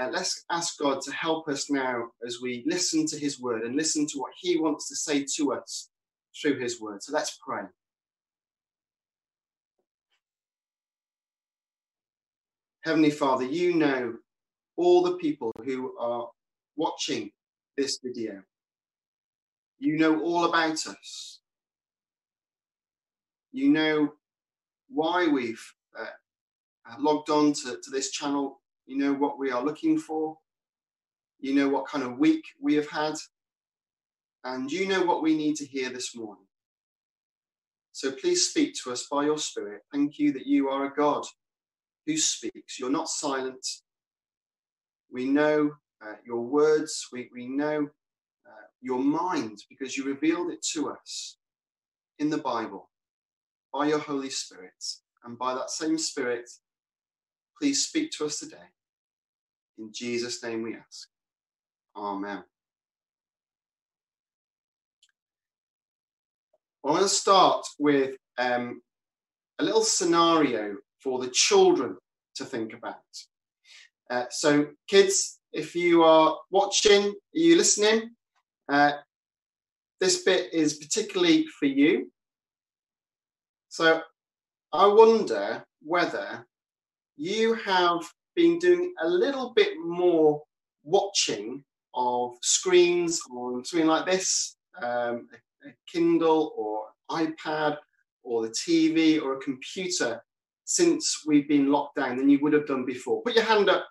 Uh, let's ask God to help us now as we listen to his word and listen to what he wants to say to us through his word. So let's pray. Heavenly Father, you know all the people who are watching this video. You know all about us. You know why we've uh, logged on to, to this channel you know what we are looking for. You know what kind of week we have had. And you know what we need to hear this morning. So please speak to us by your Spirit. Thank you that you are a God who speaks. You're not silent. We know uh, your words, we, we know uh, your mind because you revealed it to us in the Bible by your Holy Spirit. And by that same Spirit, please speak to us today. In Jesus' name we ask. Amen. I want to start with um, a little scenario for the children to think about. Uh, so, kids, if you are watching, are you listening? Uh, this bit is particularly for you. So, I wonder whether you have been doing a little bit more watching of screens on something like this, um, a, a Kindle or iPad or the TV or a computer since we've been locked down than you would have done before. Put your hand up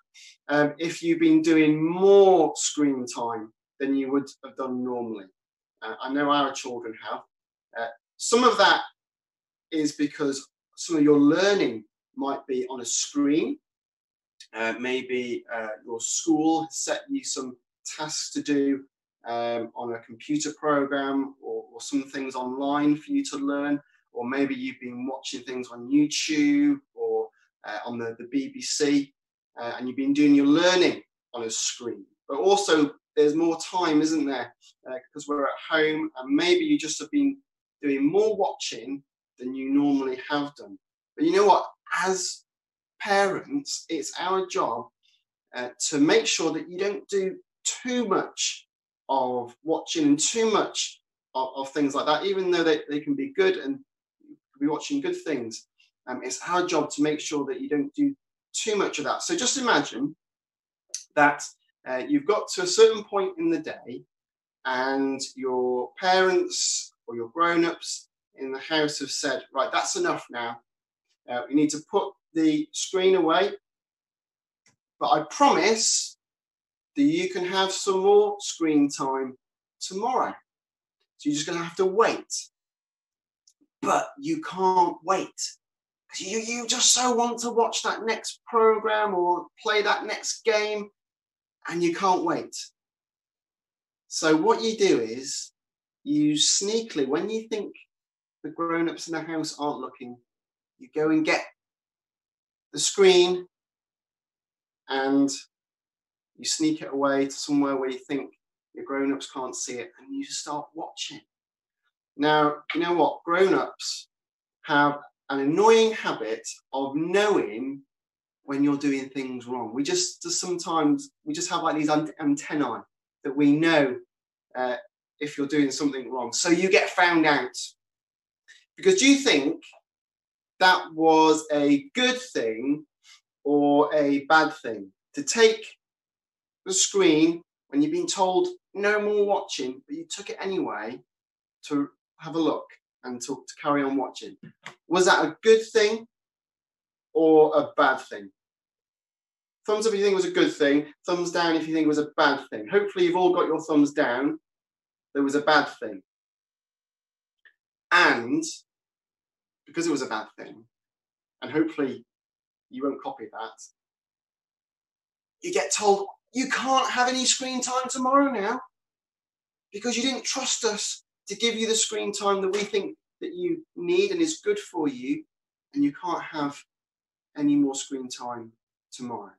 um, if you've been doing more screen time than you would have done normally. Uh, I know our children have. Uh, some of that is because some of your learning might be on a screen uh, maybe uh, your school set you some tasks to do um, on a computer program or, or, some things online for you to learn, or maybe you've been watching things on YouTube or uh, on the, the BBC uh, and you've been doing your learning on a screen. But also, there's more time, isn't there? Because uh, we're at home and maybe you just have been doing more watching than you normally have done. But you know what? As parents, it's our job uh, to make sure that you don't do too much of watching and too much of, of things like that, even though they, they can be good and be watching good things. Um, it's our job to make sure that you don't do too much of that. So just imagine that uh, you've got to a certain point in the day and your parents or your grown ups in the house have said, right, that's enough now. Uh, we need to put the screen away. But I promise that you can have some more screen time tomorrow. So you're just going to have to wait. But you can't wait. Because you, you just so want to watch that next program or play that next game, and you can't wait. So what you do is you sneakily, when you think the grown-ups in the house aren't looking, you go and get the screen and you sneak it away to somewhere where you think your grown-ups can't see it and you start watching. Now, you know what? Grown-ups have an annoying habit of knowing when you're doing things wrong. We just, just sometimes we just have like these antennae that we know uh, if you're doing something wrong. So you get found out. Because do you think that was a good thing or a bad thing. To take the screen when you've been told no more watching, but you took it anyway to have a look and to, to carry on watching. Was that a good thing or a bad thing? Thumbs up if you think it was a good thing, thumbs down if you think it was a bad thing. Hopefully, you've all got your thumbs down. There was a bad thing. And because it was a bad thing, and hopefully you won't copy that, you get told you can't have any screen time tomorrow now because you didn't trust us to give you the screen time that we think that you need and is good for you, and you can't have any more screen time tomorrow.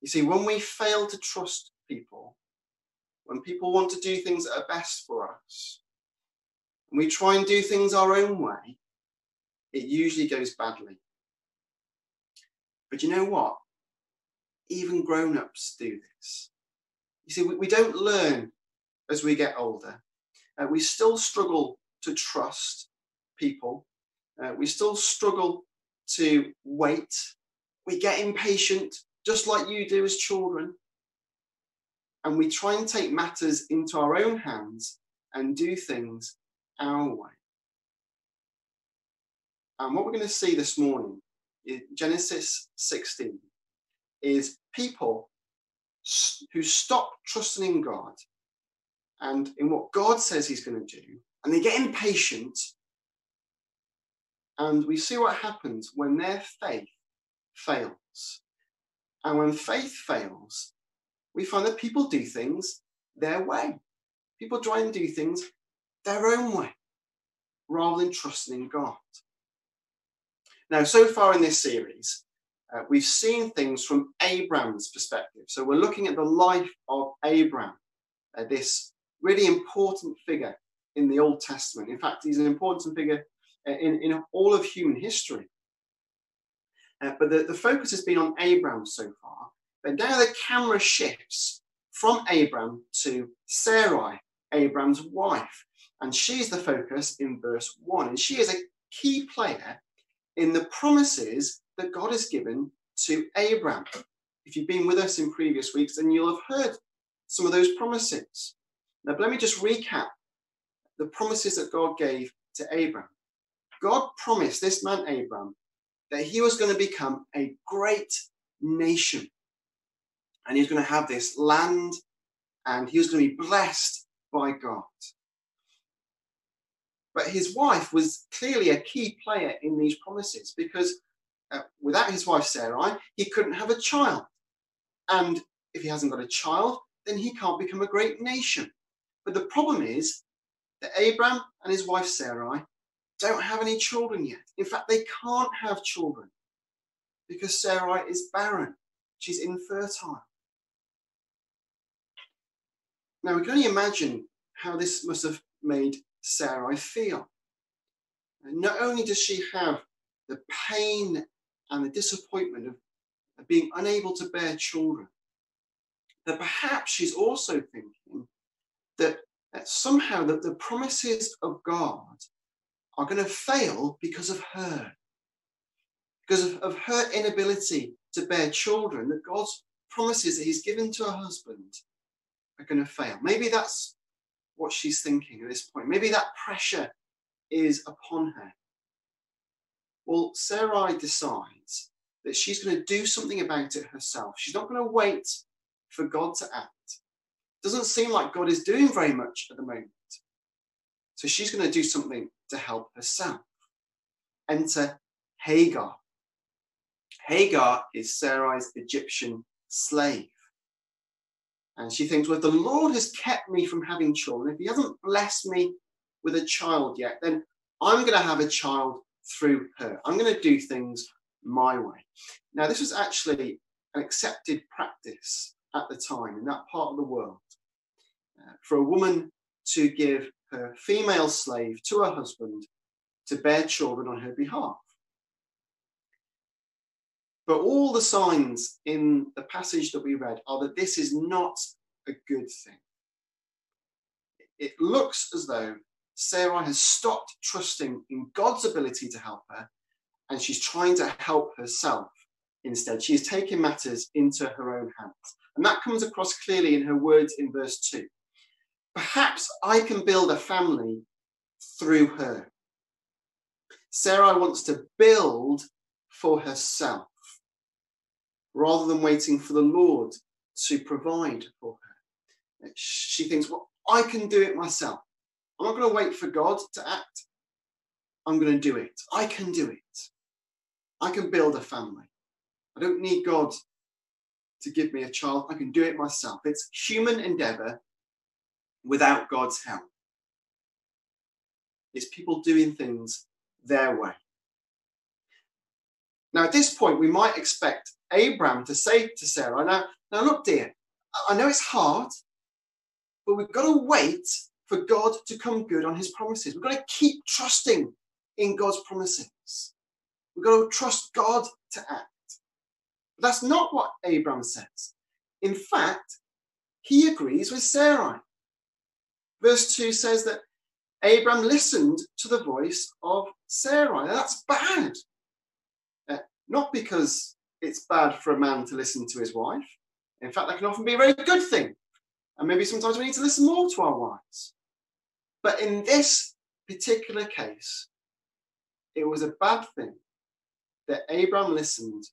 You see, when we fail to trust people, when people want to do things that are best for us, and we try and do things our own way, it usually goes badly. But you know what? even grown ups do this. You see, we, we don't learn as we get older. Uh, we still struggle to trust people. Uh, we still struggle to wait. We get impatient, just like you do as children. And we try and take matters into our own hands and do things our way. And what we're going to see this morning in Genesis 16 is people who stop trusting in God and in what God says He's going to do, and they get impatient. And we see what happens when their faith fails. And when faith fails, we find that people do things their way. People try and do things their own way rather than trusting in God. Now, so far in this series, uh, we've seen things from Abraham's perspective. So we're looking at the life of Abraham, uh, this really important figure in the Old Testament. In fact, he's an important figure uh, in, in all of human history. Uh, but the, the focus has been on Abraham so far. But now the camera shifts from Abraham to Sarai, Abraham's wife. And she's the focus in verse 1. And she is a key player in the promises that God has given to Abraham. If you've been with us in previous weeks, then you'll have heard some of those promises. Now, let me just recap the promises that God gave to Abraham. God promised this man, Abraham, that he was going to become a great nation. And he was going to have this land and he was going to be blessed by God. But his wife was clearly a key player in these promises because uh, without his wife Sarai, he couldn't have a child. And if he hasn't got a child, then he can't become a great nation. But the problem is that Abraham and his wife Sarai don't have any children yet. In fact, they can't have children because Sarai is barren. She's infertile. Now, we can only imagine how this must have made Sarai feel. Not only does she have the pain and the disappointment of, of being unable to bear children, that perhaps she's also thinking that, that somehow that the promises of God are going to fail because of her, because of, of her inability to bear children, that God's promises that He's given to her husband are going to fail. Maybe that's what she's thinking at this point. Maybe that pressure is upon her. Well, Sarai decides that she's going to do something about it herself. She's not going to wait for God to act. Doesn't seem like God is doing very much at the moment. So she's going to do something to help herself. Enter Hagar. Hagar is Sarai's Egyptian slave. And she thinks, well, if the Lord has kept me from having children, if he hasn't blessed me with a child yet, then I'm going to have a child through her. I'm going to do things my way. Now, this was actually an accepted practice at the time in that part of the world uh, for a woman to give her female slave to her husband to bear children on her behalf. But all the signs in the passage that we read are that this is not a good thing. It looks as though Sarah has stopped trusting in God's ability to help her and she's trying to help herself instead. She's taking matters into her own hands. And that comes across clearly in her words in verse 2. Perhaps I can build a family through her. Sarah wants to build for herself rather than waiting for the Lord to provide for her. She thinks, well, I can do it myself. I'm not going to wait for God to act. I'm going to do it. I can do it. I can build a family. I don't need God to give me a child. I can do it myself. It's human endeavor without God's help. It's people doing things their way. Now, at this point, we might expect Abraham to say to Sarah, now, now look, dear, I know it's hard, but we've got to wait for God to come good on his promises. We've got to keep trusting in God's promises. We've got to trust God to act. But that's not what Abram says. In fact, he agrees with Sarai. Verse 2 says that Abram listened to the voice of Sarai. Now, That's bad. Not because it's bad for a man to listen to his wife. In fact, that can often be a very good thing. And maybe sometimes we need to listen more to our wives. But in this particular case, it was a bad thing that Abram listened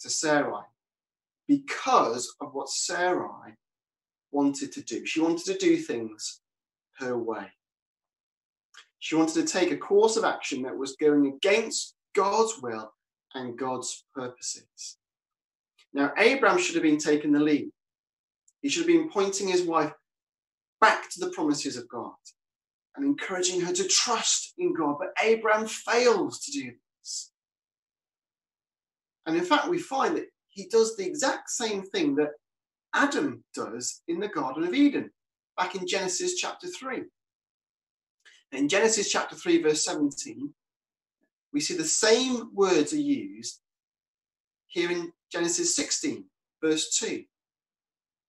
to Sarai because of what Sarai wanted to do. She wanted to do things her way. She wanted to take a course of action that was going against God's will and God's purposes. Now, Abraham should have been taking the lead. He should have been pointing his wife back to the promises of God and encouraging her to trust in God. But Abraham fails to do this. And in fact, we find that he does the exact same thing that Adam does in the Garden of Eden, back in Genesis chapter 3. In Genesis chapter 3, verse 17, we see the same words are used here in Genesis 16, verse 2.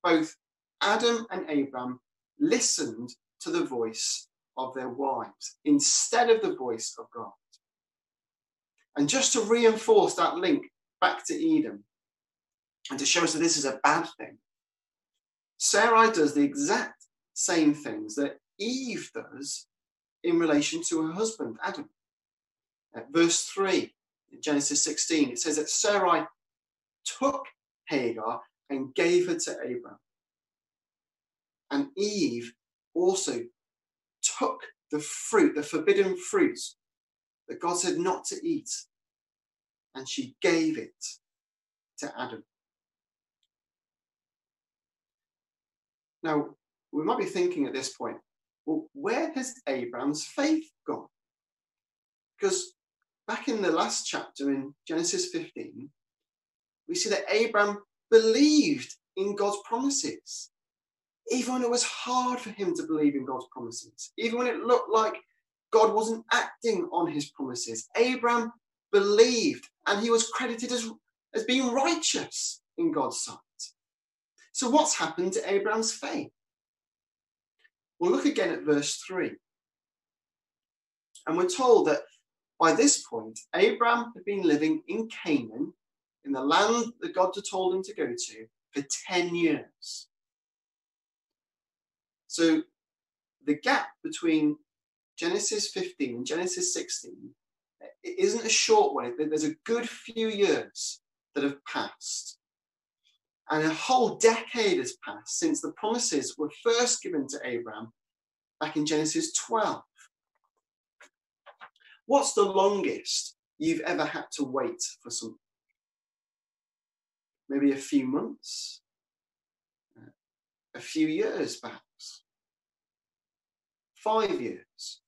Both Adam and Abram listened to the voice of their wives instead of the voice of God. And just to reinforce that link back to Eden and to show us that this is a bad thing, Sarai does the exact same things that Eve does in relation to her husband, Adam. Verse 3 in Genesis 16, it says that Sarai took Hagar and gave her to Abram. And Eve also took the fruit, the forbidden fruit that God said not to eat, and she gave it to Adam. Now, we might be thinking at this point, well, where has Abraham's faith gone? Because back in the last chapter in Genesis 15, we see that Abraham believed in God's promises, even when it was hard for him to believe in God's promises, even when it looked like God wasn't acting on his promises. Abraham believed and he was credited as, as being righteous in God's sight. So, what's happened to Abraham's faith? Well, look again at verse 3. And we're told that by this point, Abraham had been living in Canaan, in the land that God had told him to go to, for 10 years. So the gap between Genesis 15 and Genesis 16 it isn't a short one. There's a good few years that have passed. And a whole decade has passed since the promises were first given to Abraham back in Genesis 12. What's the longest you've ever had to wait for something? Maybe a few months, uh, a few years perhaps, five years.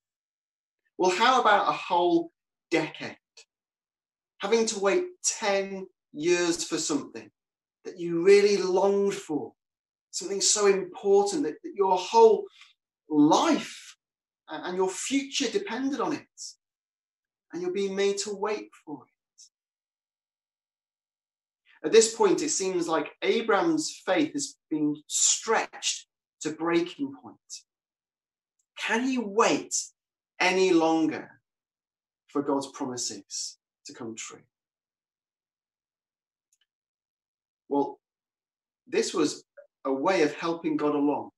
Well, how about a whole decade? Having to wait 10 years for something that you really longed for, something so important that, that your whole life and your future depended on it. And you're being made to wait for it. At this point, it seems like Abraham's faith has been stretched to breaking point. Can he wait any longer for God's promises to come true? Well, this was a way of helping God along.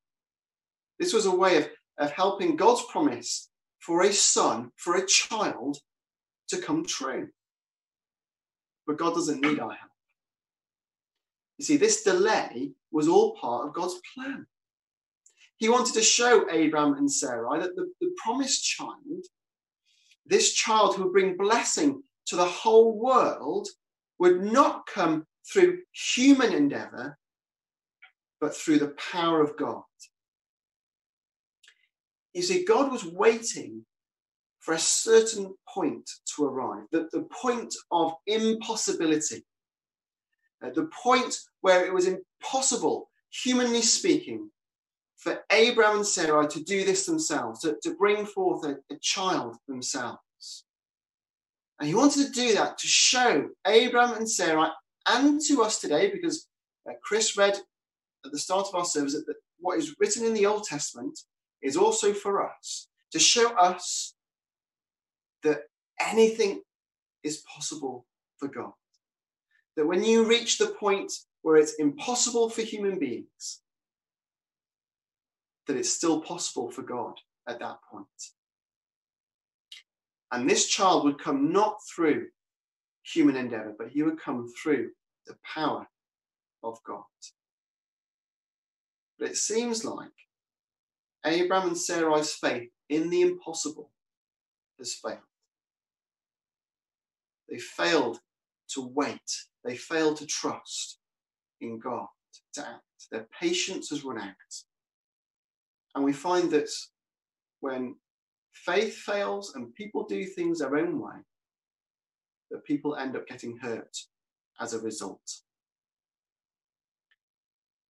This was a way of, of helping God's promise for a son, for a child to come true. But God doesn't need our help. You see, this delay was all part of God's plan. He wanted to show Abraham and Sarai that the, the promised child, this child who would bring blessing to the whole world, would not come through human endeavor, but through the power of God. You see, God was waiting for a certain point to arrive, that the point of impossibility, uh, the point where it was impossible, humanly speaking, for Abraham and Sarah to do this themselves, to, to bring forth a, a child themselves. And he wanted to do that to show Abraham and Sarah and to us today, because uh, Chris read at the start of our service that what is written in the Old Testament is also for us to show us that anything is possible for God. That when you reach the point where it's impossible for human beings, that it's still possible for God at that point. And this child would come not through human endeavor, but he would come through the power of God. But it seems like Abraham and Sarai's faith in the impossible has failed. They failed to wait, they failed to trust in God to act. Their patience has run out. And we find that when faith fails and people do things their own way, that people end up getting hurt as a result.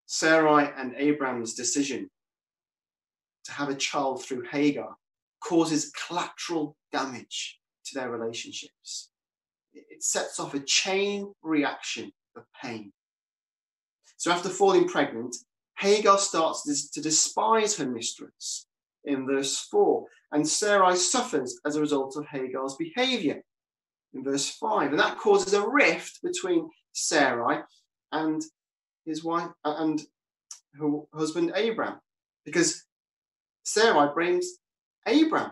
Sarai and Abraham's decision to have a child through Hagar causes collateral damage to their relationships. It sets off a chain reaction of pain. So, after falling pregnant, Hagar starts to despise her mistress in verse 4, and Sarai suffers as a result of Hagar's behavior in verse 5. And that causes a rift between Sarai and his wife and her husband Abram, because Sarai blames Abram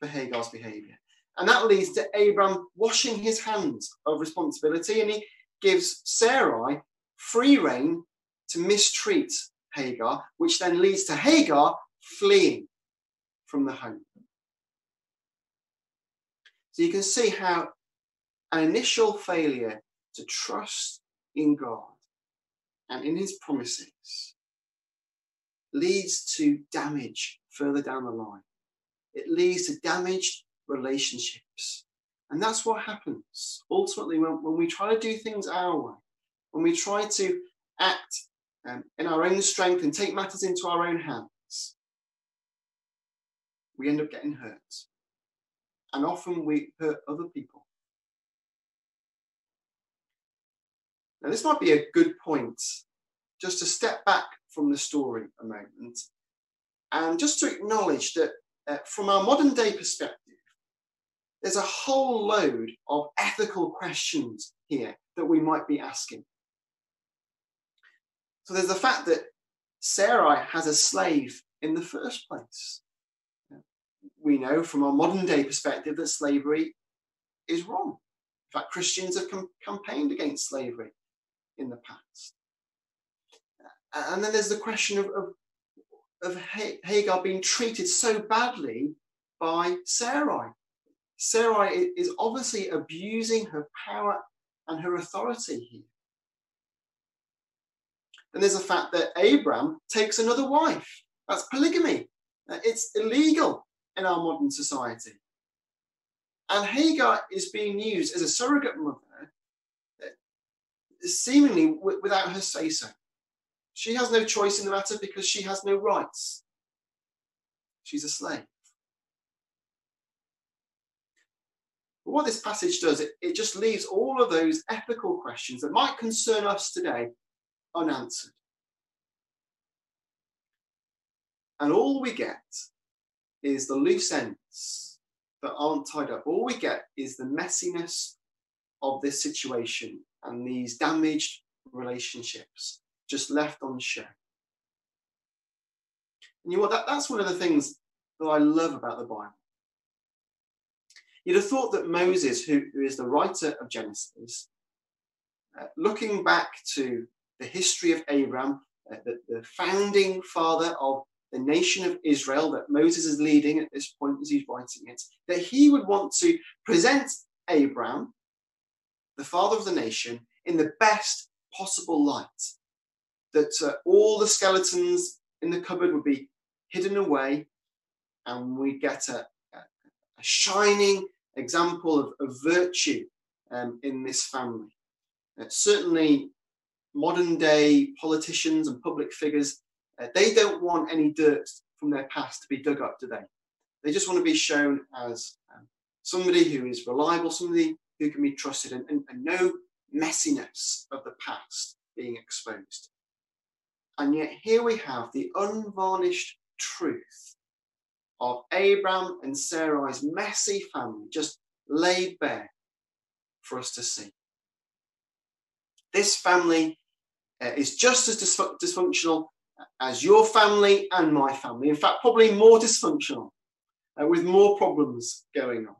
for Hagar's behavior. And that leads to Abram washing his hands of responsibility, and he gives Sarai free rein to mistreat Hagar, which then leads to Hagar fleeing from the home. So you can see how an initial failure to trust in God and in his promises leads to damage further down the line. It leads to damaged relationships. And that's what happens ultimately when, when we try to do things our way, when we try to act um, in our own strength and take matters into our own hands, we end up getting hurt. And often we hurt other people. Now, this might be a good point just to step back from the story a moment and just to acknowledge that uh, from our modern day perspective, there's a whole load of ethical questions here that we might be asking. So there's the fact that Sarai has a slave in the first place. We know from our modern day perspective that slavery is wrong. In fact, Christians have com- campaigned against slavery in the past. And then there's the question of, of, of Hagar being treated so badly by Sarai. Sarai is obviously abusing her power and her authority here. And there's the fact that Abram takes another wife. That's polygamy. It's illegal in our modern society. And Hagar is being used as a surrogate mother, uh, seemingly without her say so. She has no choice in the matter because she has no rights. She's a slave. But what this passage does, it, it just leaves all of those ethical questions that might concern us today unanswered. And all we get is the loose ends that aren't tied up. All we get is the messiness of this situation and these damaged relationships just left on show. And you know what? That, that's one of the things that I love about the Bible. You'd have thought that Moses, who, who is the writer of Genesis, uh, looking back to the history of Abraham, uh, the, the founding father of the nation of Israel that Moses is leading at this point as he's writing it, that he would want to present Abraham, the father of the nation, in the best possible light. That uh, all the skeletons in the cupboard would be hidden away, and we get a, a, shining example of, of virtue um, in this family. Uh, certainly, modern day politicians and public figures, uh, they don't want any dirt from their past to be dug up, do they? They just want to be shown as um, somebody who is reliable, somebody who can be trusted, and, and, and no, messiness of the past being exposed. And yet, here we have the unvarnished truth of Abraham and Sarai's messy family just laid bare for us to see. This family uh, is just as dysfunctional as your family and my family. In fact, probably more dysfunctional, uh, with more problems going on.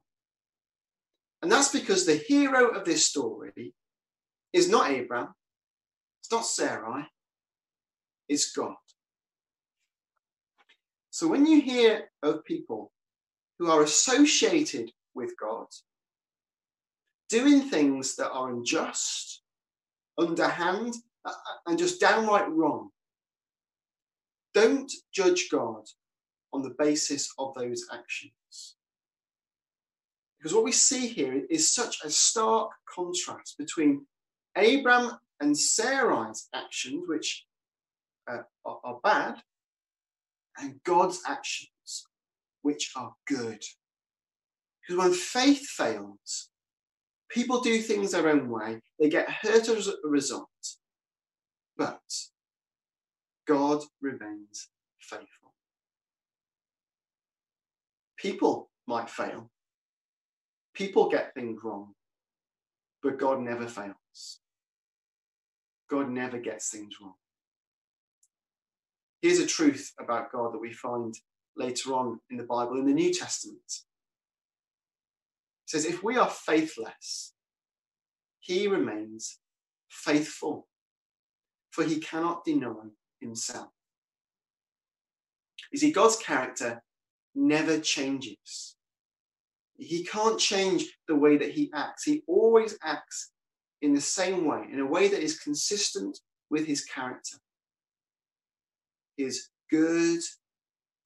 And that's because the hero of this story is not Abraham, it's not Sarai, it's God. So when you hear of people who are associated with God, doing things that are unjust, underhand, and just downright wrong, don't judge God on the basis of those actions. Because what we see here is such a stark contrast between Abraham and Sarai's actions, which uh, are, are bad, and God's actions, which are good. Because when faith fails, people do things their own way, they get hurt as a result, but God remains faithful. People might fail, people get things wrong, but God never fails. God never gets things wrong. Here's a truth about God that we find later on in the Bible, in the New Testament. It says, if we are faithless, he remains faithful, for he cannot deny himself. You see, God's character never changes. He can't change the way that he acts. He always acts in the same way, in a way that is consistent with his character is good,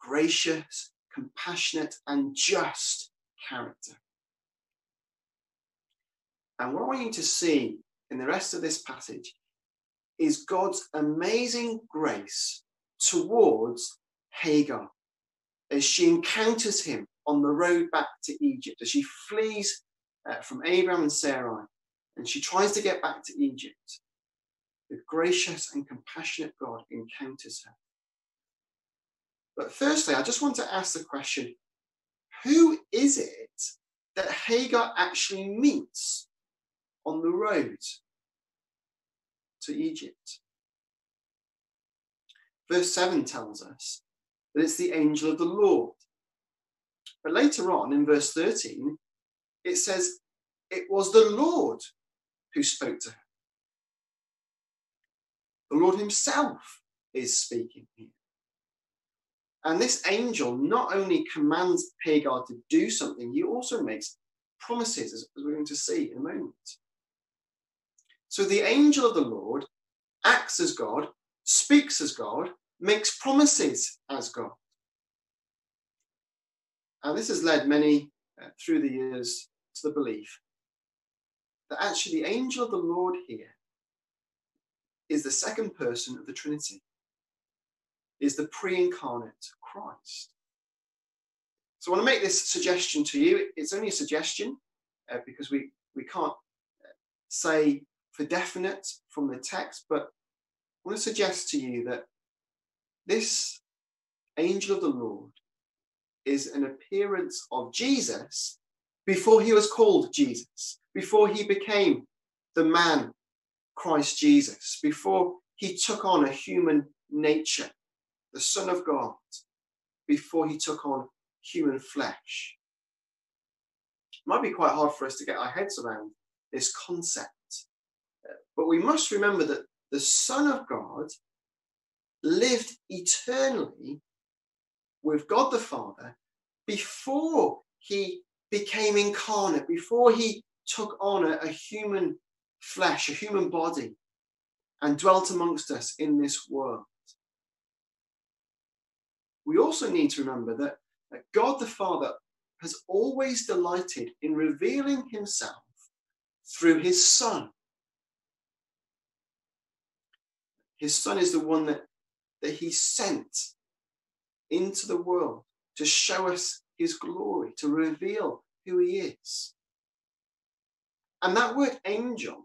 gracious, compassionate, and just character. And what I want you to see in the rest of this passage is God's amazing grace towards Hagar as she encounters him on the road back to Egypt, as she flees uh, from Abraham and Sarai, and she tries to get back to Egypt. The gracious and compassionate God encounters her. But firstly, I just want to ask the question who is it that Hagar actually meets on the road to Egypt? Verse 7 tells us that it's the angel of the Lord. But later on in verse 13, it says it was the Lord who spoke to her. The Lord Himself is speaking here. And this angel not only commands Hagar to do something, he also makes promises, as we're going to see in a moment. So the angel of the Lord acts as God, speaks as God, makes promises as God. And this has led many uh, through the years to the belief that actually the angel of the Lord here is the second person of the Trinity is the pre incarnate Christ. So I want to make this suggestion to you. It's only a suggestion uh, because we, we can't uh, say for definite from the text, but I want to suggest to you that this angel of the Lord is an appearance of Jesus before he was called Jesus, before he became the man Christ Jesus, before he took on a human nature the Son of God, before he took on human flesh. It might be quite hard for us to get our heads around this concept, but we must remember that the Son of God lived eternally with God the Father before he became incarnate, before he took on a, a, human flesh, a human body, and dwelt amongst us in this world we also need to remember that, that God the Father has always delighted in revealing himself through his Son. His Son is the one that, that he sent into the world to show us his glory, to reveal who he is. And that word angel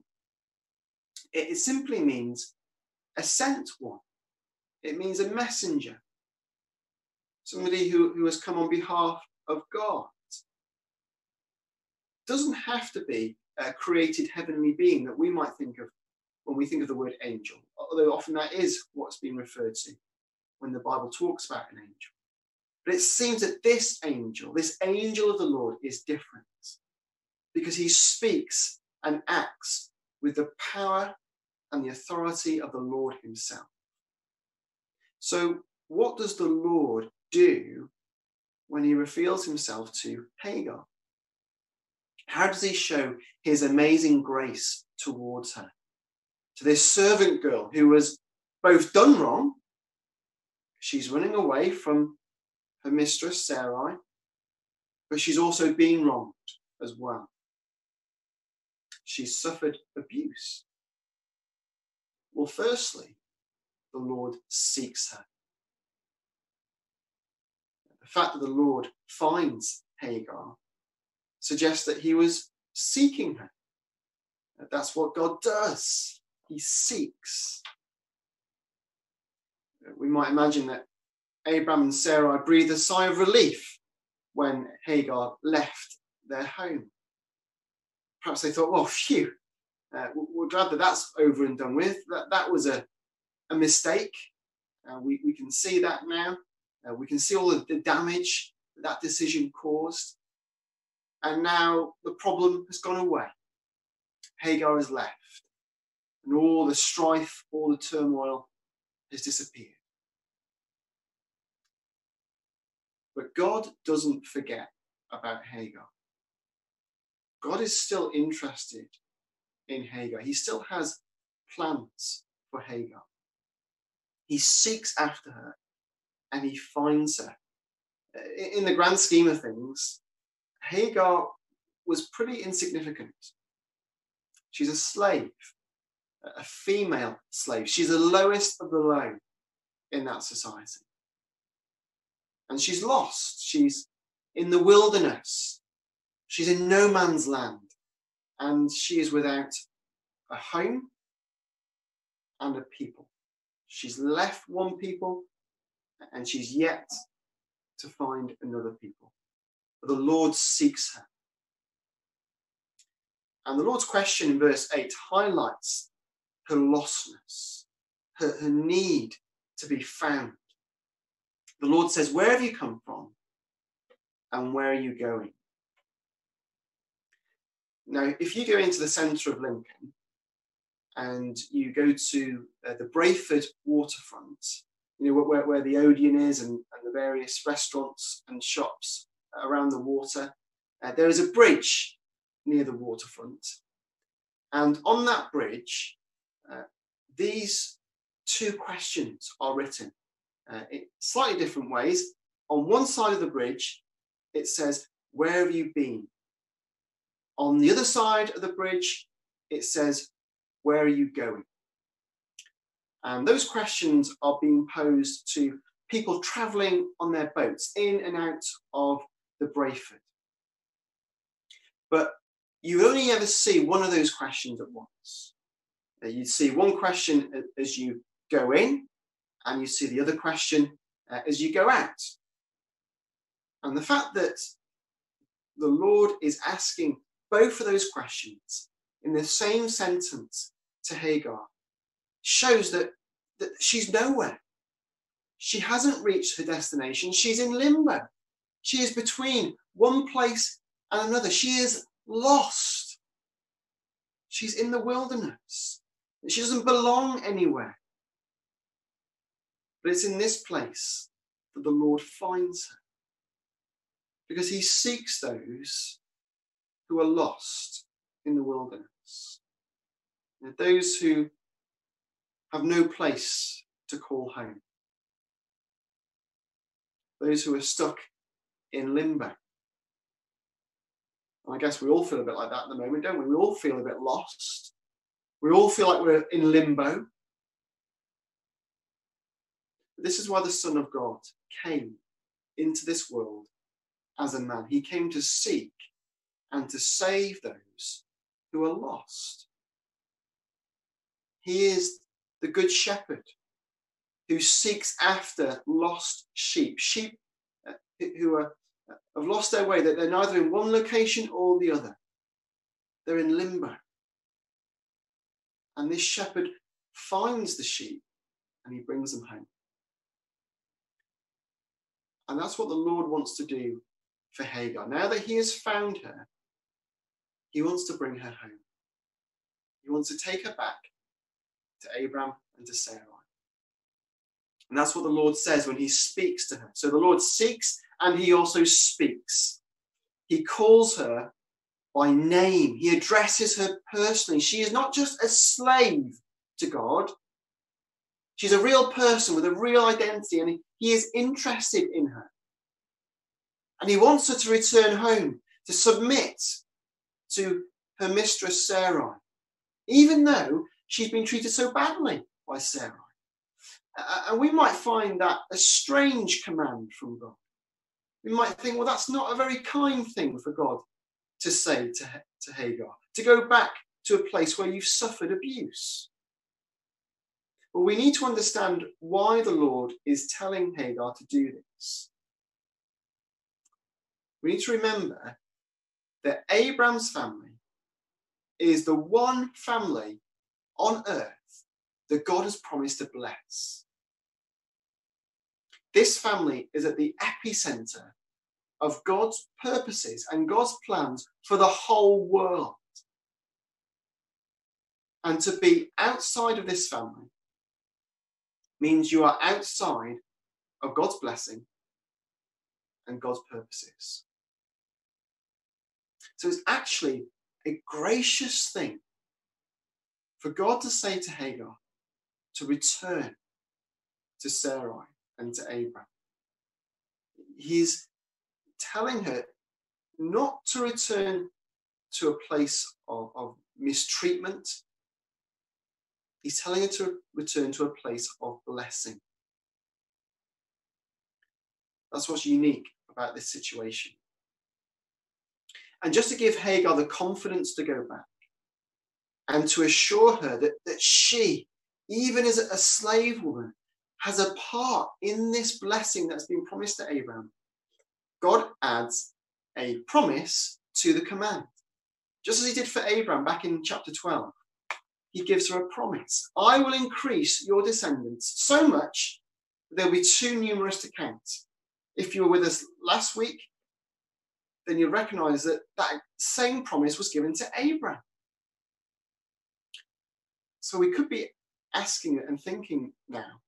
it simply means a sent one. It means a messenger, somebody who, who has come on behalf of God. Doesn't have to be a created heavenly being that we might think of when we think of the word angel, although often that is what's being referred to when the Bible talks about an angel. But it seems that this angel, this angel of the Lord, is different because he speaks and acts with the power and the authority of the Lord himself. So, what does the Lord when he reveals himself to Hagar? How does he show his amazing grace towards her? To this servant girl who was both done wrong, she's running away from her mistress Sarai, but she's also been wronged as well. She's suffered abuse. Well, firstly, the Lord seeks her. Fact that the Lord finds Hagar suggests that he was seeking her. That's what God does. He seeks. We might imagine that Abraham and Sarai breathed a sigh of relief when Hagar left their home. Perhaps they thought, well, phew, uh, we're glad that that's over and done with. That, that was a, a mistake. Uh, we, we can see that now. Uh, we can see all of the damage that, that decision caused. And now the problem has gone away. Hagar has left. And all the strife, all the turmoil has disappeared. But God doesn't forget about Hagar. God is still interested in Hagar. He still has plans for Hagar. He seeks after her and he finds her. In the grand scheme of things, Hagar was pretty insignificant. She's a slave, a female slave. She's the lowest of the low in that society and she's lost. She's in the wilderness. She's in no man's land. And she is without a home and a people. She's left one people and she's yet to find another people. But the Lord seeks her. And the Lord's question in verse 8 highlights her lostness, her, her need to be found. The Lord says, Where have you come from? And where are you going? Now, if you go into the centre of Lincoln and you go to uh, the Brayford waterfront, you know, where, where the Odeon is and, and, the various restaurants and shops around the water, uh, there is a bridge near the waterfront. And on that bridge, uh, these two questions are written uh, in slightly different ways. On one side of the bridge, it says, Where have you been? On the other side of the bridge, it says, Where are you going? And those questions are being posed to people travelling on their boats in and out of the Brayford. But you only ever see one of those questions at once. Uh, you see one question as you go in, and you see the other question uh, as you go out. And the fact that the Lord is asking both of those questions in the same sentence to Hagar shows that, that she's nowhere. She hasn't reached her destination. She's in limbo. She is between one place and another. She is lost. She's in the wilderness. She doesn't belong anywhere. But it's in this place that the Lord finds her. Because he seeks those who are lost in the wilderness. those who have no place to call home. Those who are stuck in limbo. I guess we all feel a bit like that at the moment, don't we? We all feel a bit lost. We all feel like we're in limbo. This is why the Son of God came into this world as a man. He came to seek and to save those who are lost. He is the good shepherd who seeks after lost sheep, sheep uh, who are, uh, have lost their way, that they're neither in one location or the other. They're in limbo. And this shepherd finds the sheep and he brings them home. And that's what the Lord wants to do for Hagar. Now that he has found her, he wants to bring her home. He wants to take her back to Abraham and to Sarai. And that's what the Lord says when he speaks to her. So the Lord seeks and he also speaks. He calls her by name, he addresses her personally. She is not just a slave to God, she's a real person with a real identity, and he is interested in her. And he wants her to return home, to submit to her mistress Sarai, even though she's been treated so badly by Sarai. And we might find that a strange command from God. We might think, well, that's not a very kind thing for God to say to, to Hagar, to go back to a place where you've suffered abuse. But we need to understand why the Lord is telling Hagar to do this. We need to remember that Abraham's family is the one family on earth that God has promised to bless. This family is at the epicenter of God's purposes and God's plans for the whole world. And to be outside of this family means you are outside of God's blessing and God's purposes. So it's actually a gracious thing for God to say to Hagar to return to Sarai and to Abraham. He's telling her not to return to a place of, of mistreatment. He's telling her to return to a place of blessing. That's what's unique about this situation. And just to give Hagar the confidence to go back and to assure her that, that she, even as a slave woman, has a part in this blessing that's been promised to Abraham, God adds a promise to the command. Just as he did for Abraham back in chapter 12, he gives her a promise I will increase your descendants so much that they'll be too numerous to count. If you were with us last week, then you'll recognize that that same promise was given to Abraham. So we could be asking and thinking now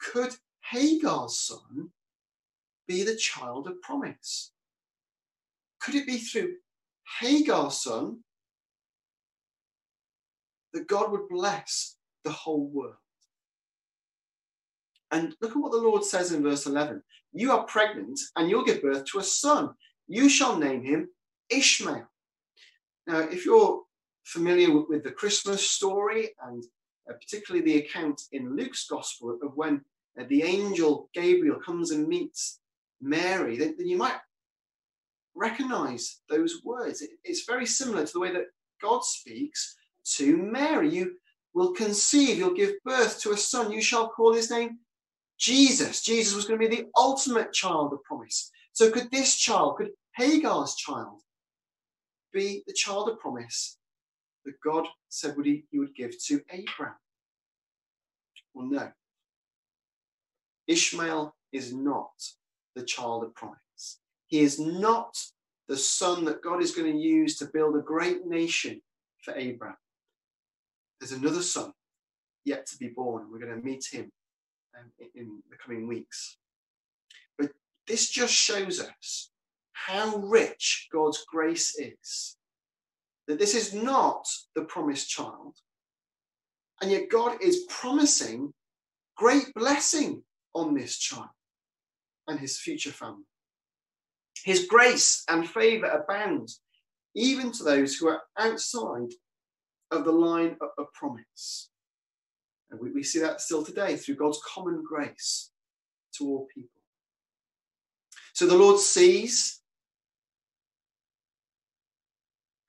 could Hagar's son be the child of promise? Could it be through Hagar's son that God would bless the whole world? And look at what the Lord says in verse 11 You are pregnant and you'll give birth to a son. You shall name him Ishmael. Now, if you're familiar with, with the Christmas story and uh, particularly the account in Luke's gospel of when uh, the angel Gabriel comes and meets Mary, then, then you might recognize those words. It, it's very similar to the way that God speaks to Mary. You will conceive, you'll give birth to a son, you shall call his name Jesus. Jesus was going to be the ultimate child of promise. So, could this child, could Hagar's child, be the child of promise that God said would he, he would give to Abraham? Well, no. Ishmael is not the child of promise. He is not the son that God is going to use to build a great nation for Abraham. There's another son yet to be born. We're going to meet him um, in the coming weeks. But this just shows us how rich God's grace is. That this is not the promised child, and yet God is promising great blessing on this child and his future family. His grace and favor abound even to those who are outside of the line of, promise. And we, we see that still today through God's common grace to all people. So the Lord sees,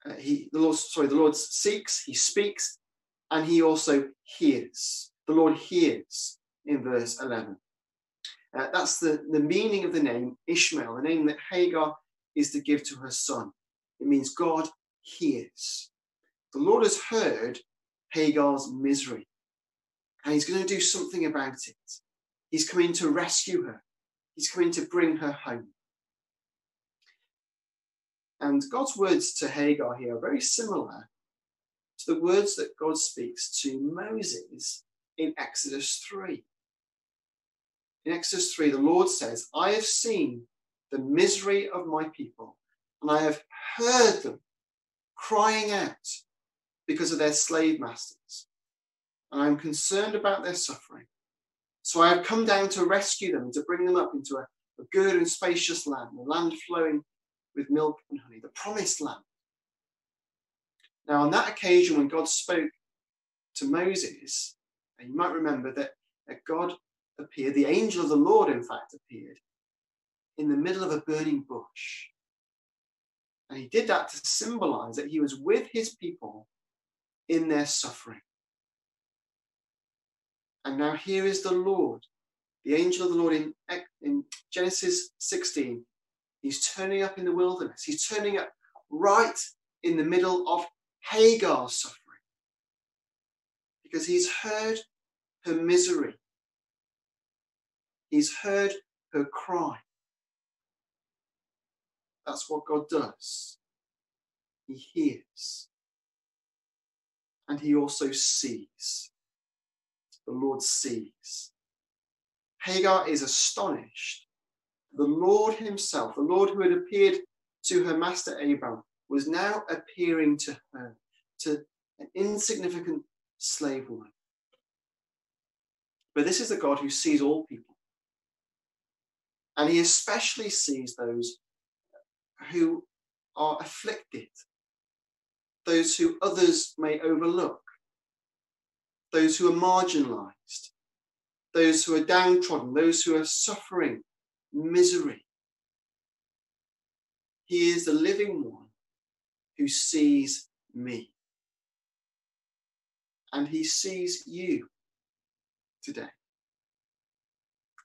uh, he, the Lord, sorry, the Lord seeks, he speaks, and he also hears. The Lord hears in verse 11. Uh, that's the, the meaning of the name Ishmael, the name that Hagar is to give to her son. It means God hears. The Lord has heard Hagar's misery and he's going to do something about it. He's coming to rescue her, he's coming to bring her home. And God's words to Hagar here are very similar to the words that God speaks to Moses in Exodus 3. In Exodus 3, the Lord says, I have seen the misery of my people, and I have heard them crying out because of their slave masters. And I'm concerned about their suffering. So I have come down to rescue them to bring them up into a, a good and spacious land, a land flowing with milk and honey, the promised land. Now, on that occasion, when God spoke to Moses, and you might remember that, God appeared, the angel of the Lord, in fact, appeared in the middle of a burning bush. And he did that to symbolize that he was with his people in their suffering. And now here is the Lord, the angel of the Lord in, in Genesis 16. He's turning up in the wilderness. He's turning up right in the middle of Hagar's suffering because he's heard her misery. He's heard her cry. That's what God does. He hears. And he also sees. The Lord sees. Hagar is astonished. The Lord himself, the Lord who had appeared to her master Abram, was now appearing to her, to an insignificant slave woman. But this is the God who sees all people. And he especially sees those who are afflicted, those who others may overlook, those who are marginalized, those who are downtrodden, those who are suffering misery. He is the living one who sees me. And he sees you today.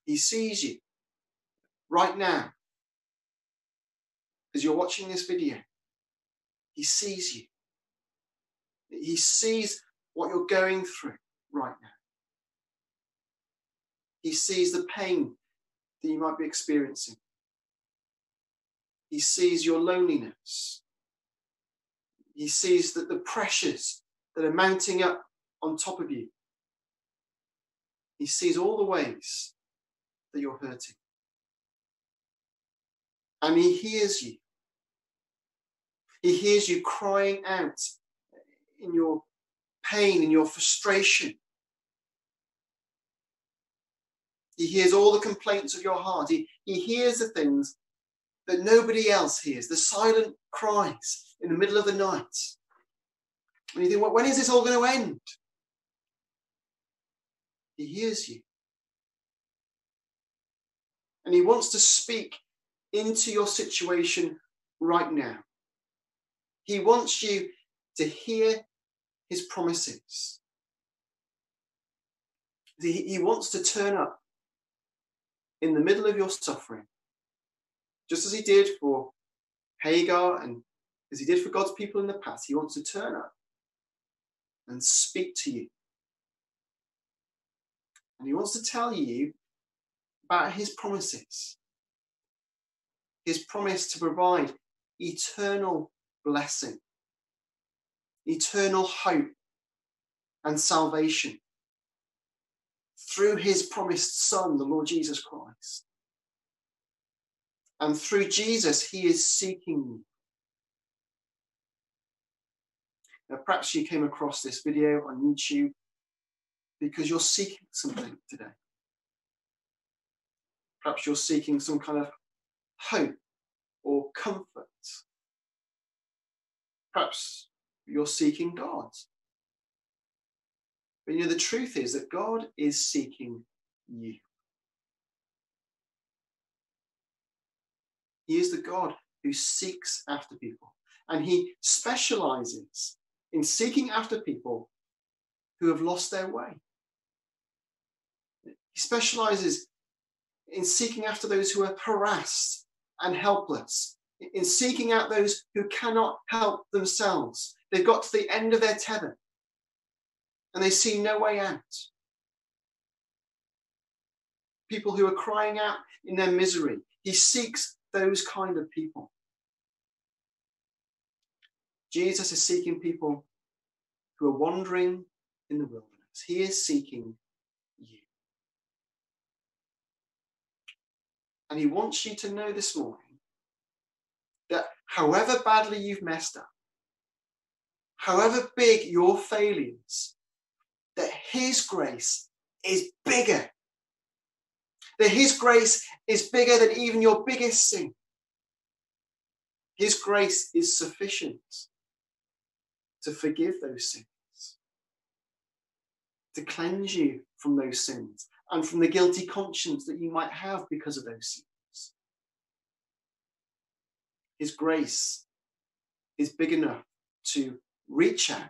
He sees you right now as you're watching this video. He sees you. He sees what you're going through right now. He sees the pain that you might be experiencing. He sees your loneliness. He sees that the pressures that are mounting up on top of you. He sees all the ways that you're hurting. And he hears you. He hears you crying out in your pain, in your frustration. He hears all the complaints of your heart. He, he hears the things that nobody else hears, the silent cries in the middle of the night. And you think, well, when is this all going to end? He hears you. And he wants to speak into your situation right now. He wants you to hear his promises. He wants to turn up in the middle of your suffering, just as he did for Hagar and as he did for God's people in the past. He wants to turn up and speak to you. And he wants to tell you about his promises. His promise to provide eternal blessing, eternal hope, and salvation through his promised Son, the Lord Jesus Christ. And through Jesus, he is seeking you. Now, perhaps you came across this video on YouTube because you're seeking something today. Perhaps you're seeking some kind of hope or comfort Perhaps you're seeking God. But you know, the truth is that God is seeking you. He is the God who seeks after people. And he specializes in seeking after people who have lost their way. He specializes in seeking after those who are harassed and helpless, in seeking out those who cannot help themselves. They've got to the end of their tether and they see no way out. People who are crying out in their misery. He seeks those kind of people. Jesus is seeking people who are wandering in the wilderness. He is seeking you. And he wants you to know this morning that however badly you've messed up, however big your failures, that his grace is bigger. That his grace is bigger than even your biggest sin. His grace is sufficient to forgive those sins, to cleanse you from those sins and from the guilty conscience that you might have because of those sins. His grace is big enough to reach out,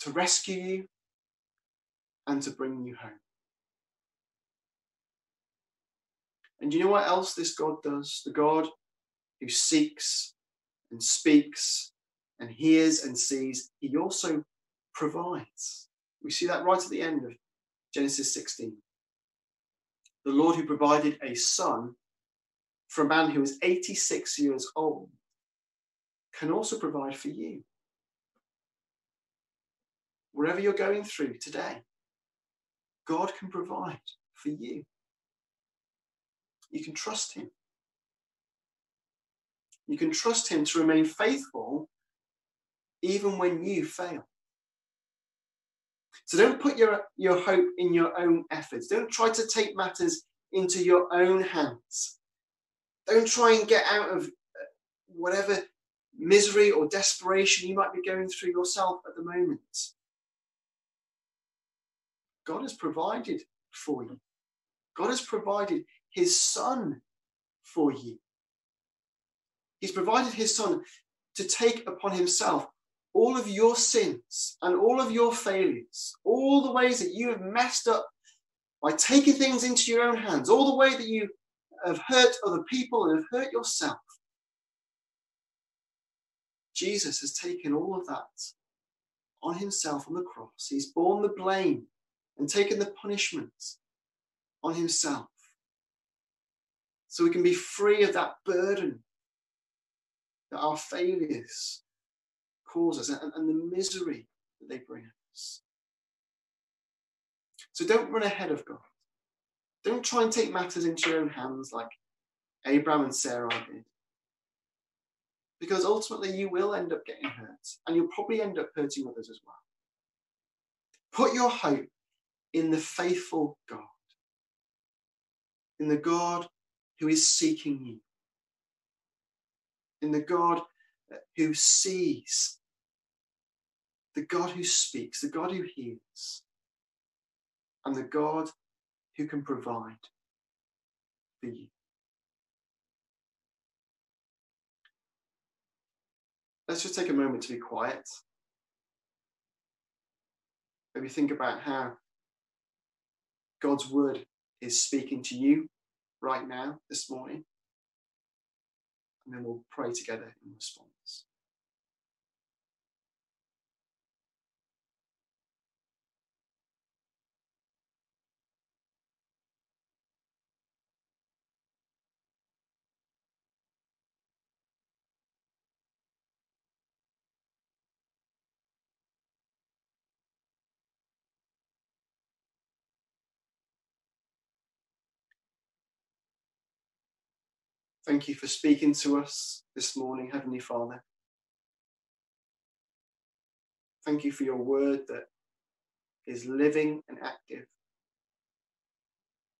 to rescue you, and to bring you home. And you know what else this God does? The God who seeks and speaks and hears and sees, he also provides. We see that right at the end of Genesis 16. The Lord who provided a son for a man who is 86 years old can also provide for you. Wherever you're going through today, God can provide for you. You can trust Him. You can trust Him to remain faithful even when you fail. So don't put your, your hope in your own efforts. Don't try to take matters into your own hands. Don't try and get out of uh, whatever misery or desperation you might be going through yourself at the moment. God has provided for you. God has provided his son for you. He's provided his son to take upon himself all of your sins and all of your failures, all the ways that you have messed up by taking things into your own hands, all the way that you have hurt other people and have hurt yourself. Jesus has taken all of that on himself on the cross. He's borne the blame and taken the punishment on himself. So we can be free of that burden that our failures cause us and, and the misery that they bring us. So don't run ahead of God. Don't try and take matters into your own hands like Abraham and Sarah did. Because ultimately you will end up getting hurt and you'll probably end up hurting others as well. Put your hope in the faithful God, in the God who is seeking you, in the God uh, who sees the God who speaks, the God who hears, and the God who can provide for you. Let's just take a moment to be quiet. Maybe think about how God's word is speaking to you right now, this morning. And then we'll pray together in response. Thank you for speaking to us this morning, Heavenly Father. Thank you for your word that is living and active,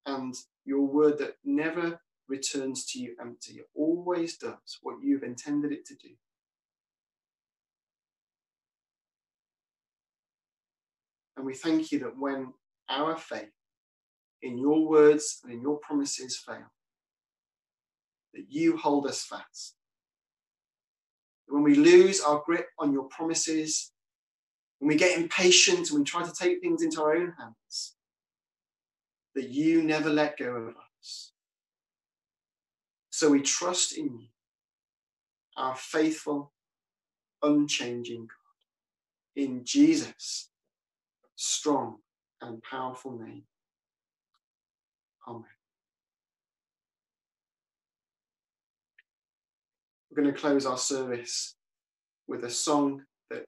and your word that never returns to you empty. It always does what you've intended it to do. And we thank you that when our faith in your words and in your promises fail, that you hold us fast. When we lose our grip on your promises, when we get impatient and we try to take things into our own hands, that you never let go of us. So we trust in you, our faithful, unchanging God. In Jesus' strong and powerful name. Amen. We're going to close our service with a song that